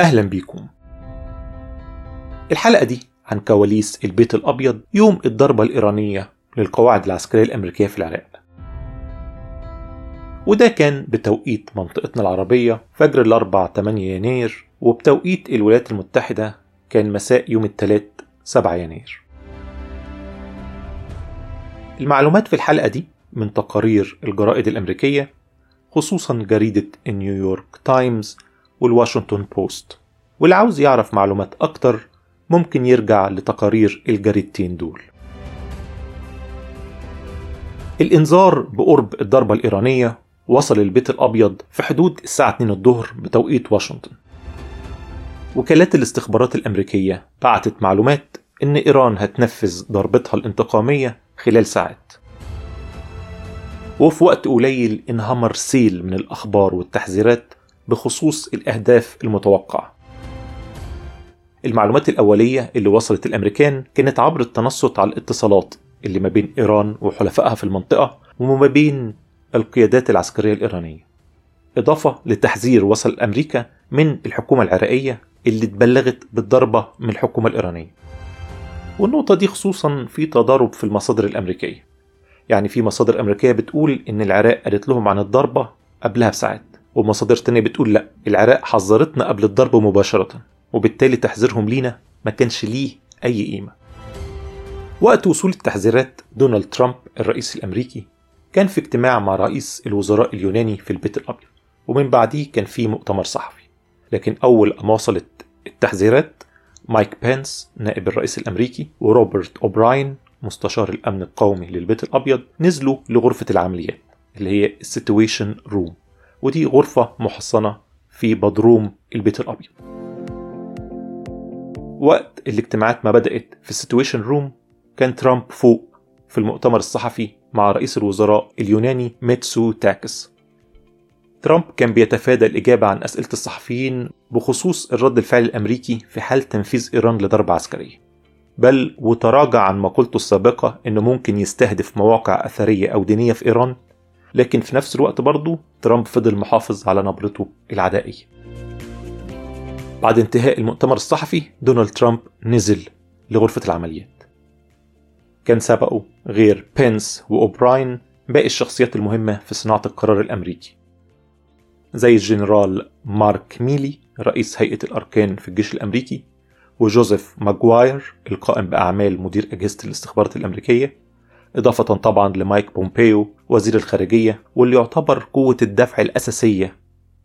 أهلا بيكم. الحلقة دي عن كواليس البيت الأبيض يوم الضربة الإيرانية للقواعد العسكرية الأمريكية في العراق. وده كان بتوقيت منطقتنا العربية فجر الأربع 8 يناير وبتوقيت الولايات المتحدة كان مساء يوم الثلاث 7 يناير. المعلومات في الحلقة دي من تقارير الجرائد الأمريكية خصوصا جريدة نيويورك تايمز والواشنطن بوست واللي عاوز يعرف معلومات أكتر ممكن يرجع لتقارير الجريدتين دول. الإنذار بقرب الضربة الإيرانية وصل البيت الأبيض في حدود الساعة 2 الظهر بتوقيت واشنطن. وكالات الاستخبارات الأمريكية بعتت معلومات إن إيران هتنفذ ضربتها الانتقامية خلال ساعات. وفي وقت قليل انهمر سيل من الأخبار والتحذيرات بخصوص الأهداف المتوقعة. المعلومات الأولية اللي وصلت الأمريكان كانت عبر التنصت على الاتصالات اللي ما بين إيران وحلفائها في المنطقة وما بين القيادات العسكرية الإيرانية. إضافة لتحذير وصل أمريكا من الحكومة العراقية اللي اتبلغت بالضربة من الحكومة الإيرانية. والنقطة دي خصوصا في تضارب في المصادر الأمريكية. يعني في مصادر أمريكية بتقول إن العراق قالت لهم عن الضربة قبلها بساعات. ومصادر تانية بتقول لأ العراق حذرتنا قبل الضرب مباشرة وبالتالي تحذيرهم لينا ما كانش ليه أي قيمة. وقت وصول التحذيرات دونالد ترامب الرئيس الأمريكي كان في اجتماع مع رئيس الوزراء اليوناني في البيت الأبيض ومن بعديه كان في مؤتمر صحفي. لكن أول ما وصلت التحذيرات مايك بينس نائب الرئيس الأمريكي وروبرت أوبراين مستشار الأمن القومي للبيت الأبيض نزلوا لغرفة العمليات اللي هي ال situation room ودي غرفة محصنة في بدروم البيت الأبيض. وقت الاجتماعات ما بدأت في ال situation room كان ترامب فوق في المؤتمر الصحفي مع رئيس الوزراء اليوناني ميتسوتاكيس. ترامب كان بيتفادى الإجابة عن أسئلة الصحفيين بخصوص الرد الفعل الأمريكي في حال تنفيذ إيران لضربة عسكرية. بل وتراجع عن مقولته السابقة إنه ممكن يستهدف مواقع أثرية أو دينية في إيران لكن في نفس الوقت برضه ترامب فضل محافظ على نبرته العدائية. بعد انتهاء المؤتمر الصحفي دونالد ترامب نزل لغرفة العمليات. كان سبقه غير بينس وأوبراين باقي الشخصيات المهمة في صناعة القرار الأمريكي. زي الجنرال مارك ميلي رئيس هيئة الأركان في الجيش الأمريكي وجوزيف ماجواير القائم بأعمال مدير أجهزة الاستخبارات الأمريكية إضافة طبعا لمايك بومبيو وزير الخارجية واللي يعتبر قوة الدفع الأساسية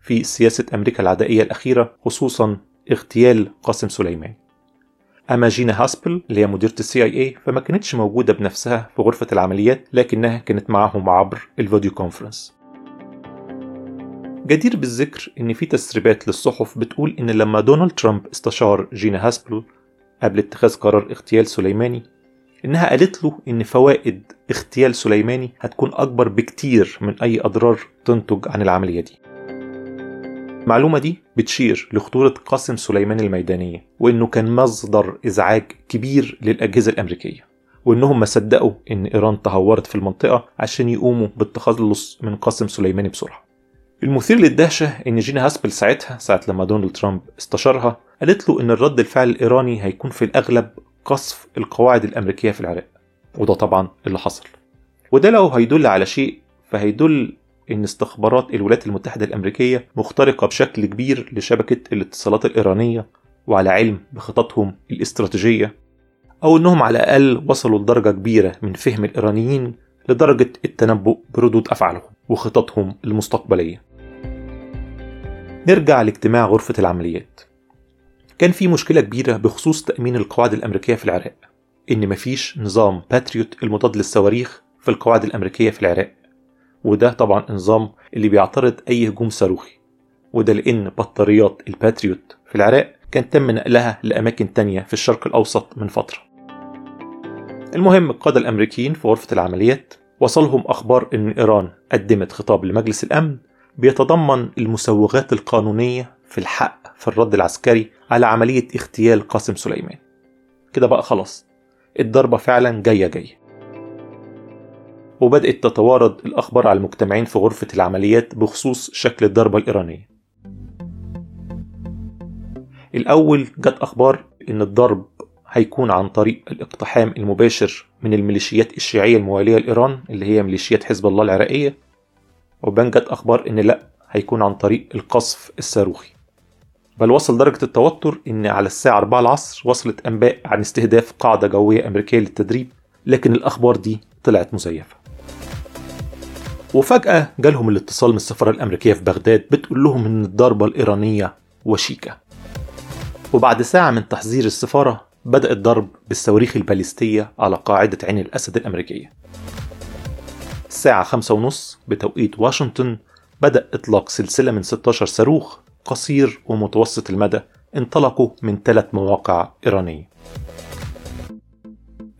في سياسة أمريكا العدائية الأخيرة خصوصا اغتيال قاسم سليمان. أما جينا هاسبل اللي هي مديرة ال CIA فما كانتش موجودة بنفسها في غرفة العمليات لكنها كانت معهم عبر ال video conference جدير بالذكر إن في تسريبات للصحف بتقول إن لما دونالد ترامب استشار جينا هاسبل قبل اتخاذ قرار اغتيال سليماني إنها قالت له إن فوائد اغتيال سليماني هتكون أكبر بكتير من أي أضرار تنتج عن العملية دي. المعلومة دي بتشير لخطورة قاسم سليمان الميدانية وإنه كان مصدر إزعاج كبير للأجهزة الأمريكية وإنهم ما صدقوا إن إيران تهورت في المنطقة عشان يقوموا بالتخلص من قاسم سليماني بسرعة. المثير للدهشة إن جينا هاسبل ساعتها ساعة لما دونالد ترامب استشارها قالت له إن الرد الفعل الإيراني هيكون في الأغلب قصف القواعد الأمريكية في العراق وده طبعا اللي حصل. وده لو هيدل على شيء فهيدل إن استخبارات الولايات المتحدة الأمريكية مخترقة بشكل كبير لشبكة الاتصالات الإيرانية وعلى علم بخططهم الاستراتيجية أو إنهم على الأقل وصلوا لدرجة كبيرة من فهم الإيرانيين لدرجة التنبؤ بردود أفعالهم وخططهم المستقبلية. نرجع لاجتماع غرفة العمليات. كان في مشكلة كبيرة بخصوص تأمين القواعد الأمريكية في العراق إن مفيش نظام باتريوت المضاد للصواريخ في القواعد الأمريكية في العراق. وده طبعا نظام اللي بيعترض أي هجوم صاروخي. وده لأن بطاريات الباتريوت في العراق كان تم نقلها لأماكن تانية في الشرق الأوسط من فترة. المهم القادة الأمريكيين في غرفة العمليات وصلهم أخبار أن إيران قدمت خطاب لمجلس الأمن بيتضمن المسوغات القانونية في الحق في الرد العسكري على عملية اغتيال قاسم سليمان. كده بقى خلاص الضربة فعلا جاية جاية. وبدأت تتوارد الأخبار على المجتمعين في غرفة العمليات بخصوص شكل الضربة الإيرانية. الأول جت أخبار إن الضرب هيكون عن طريق الاقتحام المباشر من الميليشيات الشيعية الموالية لإيران اللي هي ميليشيات حزب الله العراقية. وبان جت أخبار إن لأ هيكون عن طريق القصف الصاروخي. بل وصل درجة التوتر إن على الساعة 4 العصر وصلت أنباء عن استهداف قاعدة جوية أمريكية للتدريب لكن الأخبار دي طلعت مزيفة. وفجأة جالهم الاتصال من السفارة الأمريكية في بغداد بتقول لهم إن الضربة الإيرانية وشيكة. وبعد ساعة من تحذير السفارة بدأ الضرب بالصواريخ الباليستية على قاعدة عين الأسد الأمريكية. الساعة خمسة ونص بتوقيت واشنطن بدأ إطلاق سلسلة من 16 صاروخ قصير ومتوسط المدى انطلقوا من ثلاث مواقع إيرانية.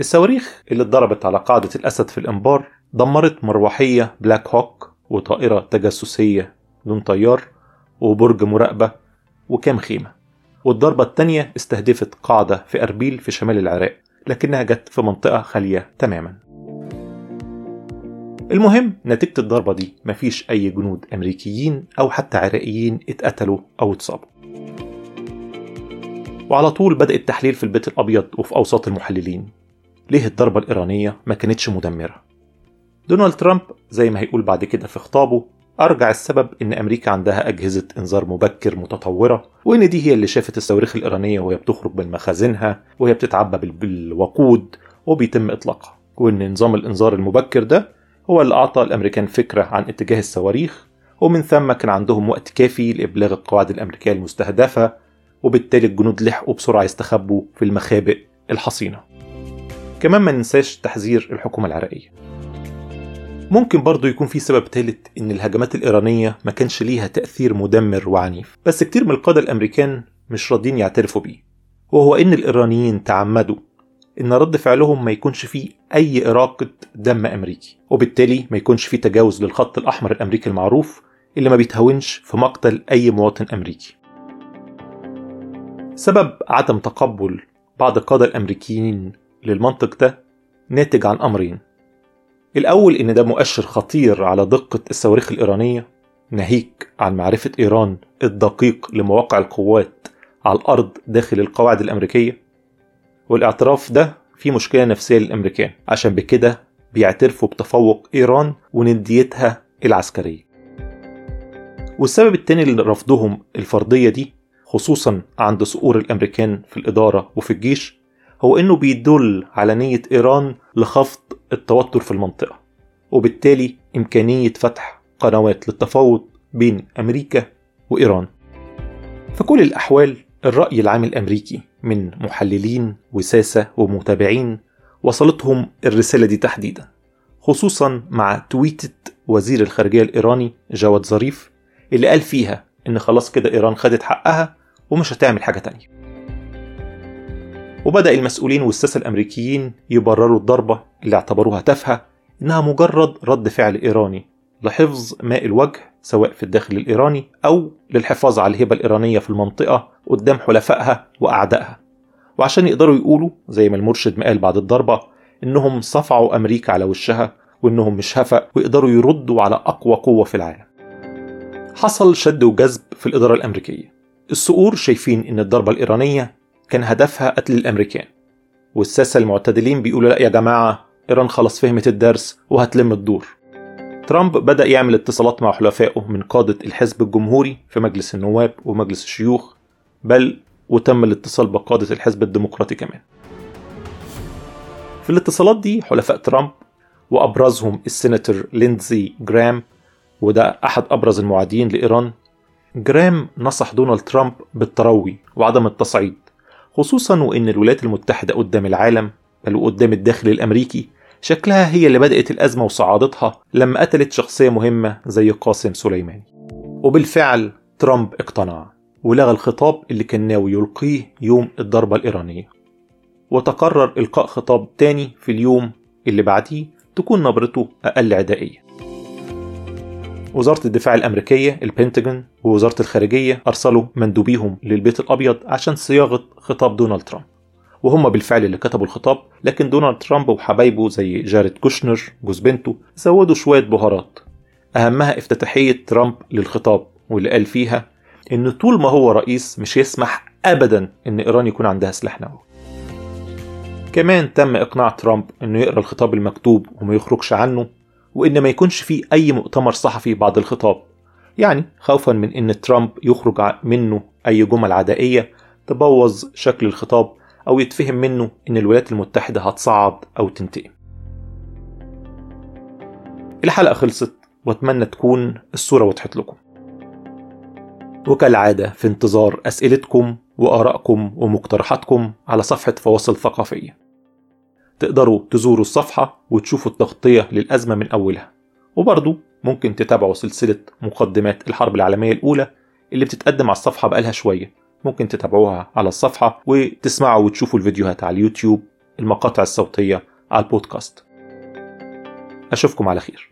الصواريخ اللي اتضربت على قاعدة الأسد في الإنبار دمرت مروحية بلاك هوك وطائرة تجسسية دون طيار وبرج مراقبة وكام خيمة. والضربة التانية استهدفت قاعدة في أربيل في شمال العراق لكنها جت في منطقة خالية تماما. المهم نتيجة الضربة دي مفيش أي جنود أمريكيين أو حتى عراقيين اتقتلوا أو اتصابوا. وعلى طول بدأ التحليل في البيت الأبيض وفي أوساط المحللين. ليه الضربة الإيرانية ما كانتش مدمرة؟ دونالد ترامب زي ما هيقول بعد كده في خطابه أرجع السبب إن أمريكا عندها أجهزة إنذار مبكر متطورة وإن دي هي اللي شافت الصواريخ الإيرانية وهي بتخرج من مخازنها وهي بتتعبى بالوقود وبيتم إطلاقها. وإن نظام الإنذار المبكر ده هو اللي أعطى الأمريكان فكرة عن اتجاه الصواريخ ومن ثم كان عندهم وقت كافي لإبلاغ القواعد الأمريكية المستهدفة وبالتالي الجنود لحقوا بسرعة يستخبوا في المخابئ الحصينة. كمان ما ننساش تحذير الحكومة العراقية. ممكن برضه يكون في سبب ثالث إن الهجمات الإيرانية ما كانش ليها تأثير مدمر وعنيف. بس كتير من القادة الأمريكان مش راضيين يعترفوا بيه وهو إن الإيرانيين تعمدوا إن رد فعلهم ما يكونش فيه أي إراقة دم أمريكي. وبالتالي ما يكونش فيه تجاوز للخط الأحمر الأمريكي المعروف اللي ما بيتهاونش في مقتل أي مواطن أمريكي. سبب عدم تقبل بعض القادة الأمريكيين للمنطق ده ناتج عن أمرين. الأول إن ده مؤشر خطير على دقة الصواريخ الإيرانية ناهيك عن معرفة إيران الدقيق لمواقع القوات على الأرض داخل القواعد الأمريكية. والإعتراف ده فيه مشكلة نفسية للأمريكان. عشان بكده بيعترفوا بتفوق إيران ونديتها العسكرية. والسبب التاني لرفضهم الفرضية دي خصوصا عند صقور الأمريكان في الإدارة وفي الجيش هو إنه بيدل على نية إيران لخفض التوتر في المنطقة وبالتالي إمكانية فتح قنوات للتفاوض بين أمريكا وإيران. في كل الأحوال الرأي العام الأمريكي من محللين وساسة ومتابعين وصلتهم الرسالة دي تحديدا خصوصا مع تويتة وزير الخارجية الإيراني جواد ظريف اللي قال فيها إن خلاص كده إيران خدت حقها ومش هتعمل حاجة تانية. وبدأ المسؤولين والساسة الأمريكيين يبرروا الضربة اللي اعتبروها تافهة إنها مجرد رد فعل إيراني لحفظ ماء الوجه سواء في الداخل الإيراني أو للحفاظ على الهبة الإيرانية في المنطقة قدام حلفائها وأعدائها. وعشان يقدروا يقولوا زي ما المرشد ما قال بعد الضربة إنهم صفعوا أمريكا على وشها وإنهم مش هفأ ويقدروا يردوا على أقوى قوة في العالم. حصل شد وجذب في الإدارة الأمريكية. الصقور شايفين إن الضربة الإيرانية كان هدفها قتل الأمريكان. والساسة المعتدلين بيقولوا لا يا جماعة إيران خلاص فهمت الدرس وهتلم الدور. ترامب بدأ يعمل اتصالات مع حلفائه من قادة الحزب الجمهوري في مجلس النواب ومجلس الشيوخ بل وتم الاتصال بقادة الحزب الديمقراطي كمان. في الاتصالات دي حلفاء ترامب وأبرزهم السيناتور ليندزي جرام وده أحد أبرز المعادين لإيران. جرام نصح دونالد ترامب بالتروي وعدم التصعيد خصوصا وإن الولايات المتحدة قدام العالم بل وقدام الداخل الأمريكي شكلها هي اللي بدأت الأزمة وصعادتها لما قتلت شخصية مهمة زي قاسم سليماني. وبالفعل ترامب اقتنع ولغى الخطاب اللي كان ناوي يلقيه يوم الضربة الإيرانية. وتقرر إلقاء خطاب تاني في اليوم اللي بعديه تكون نبرته أقل عدائية. وزارة الدفاع الأمريكية البنتاجون ووزارة الخارجية أرسلوا مندوبيهم للبيت الأبيض عشان صياغة خطاب دونالد ترامب. وهم بالفعل اللي كتبوا الخطاب لكن دونالد ترامب وحبايبه زي جاريد كوشنر جوز بنته زودوا شوية بهارات. أهمها افتتاحية ترامب للخطاب واللي قال فيها إن طول ما هو رئيس مش يسمح أبدا إن إيران يكون عندها سلاح نووي. كمان تم إقناع ترامب إنه يقرأ الخطاب المكتوب وما يخرجش عنه وإن ما يكونش فيه أي مؤتمر صحفي بعد الخطاب. يعني خوفا من إن ترامب يخرج منه أي جمل عدائية تبوظ شكل الخطاب أو يتفهم منه إن الولايات المتحدة هتصعد أو تنتقم. الحلقة خلصت وأتمنى تكون الصورة وضحت لكم. وكالعادة في انتظار أسئلتكم وآرائكم ومقترحاتكم على صفحة فواصل ثقافية. تقدروا تزوروا الصفحة وتشوفوا التغطية للأزمة من أولها. وبرضو ممكن تتابعوا سلسلة مقدمات الحرب العالمية الأولى اللي بتتقدم على الصفحة بقالها شوية. ممكن تتابعوها على الصفحة وتسمعوا وتشوفوا الفيديوهات على اليوتيوب المقاطع الصوتية على البودكاست. أشوفكم على خير.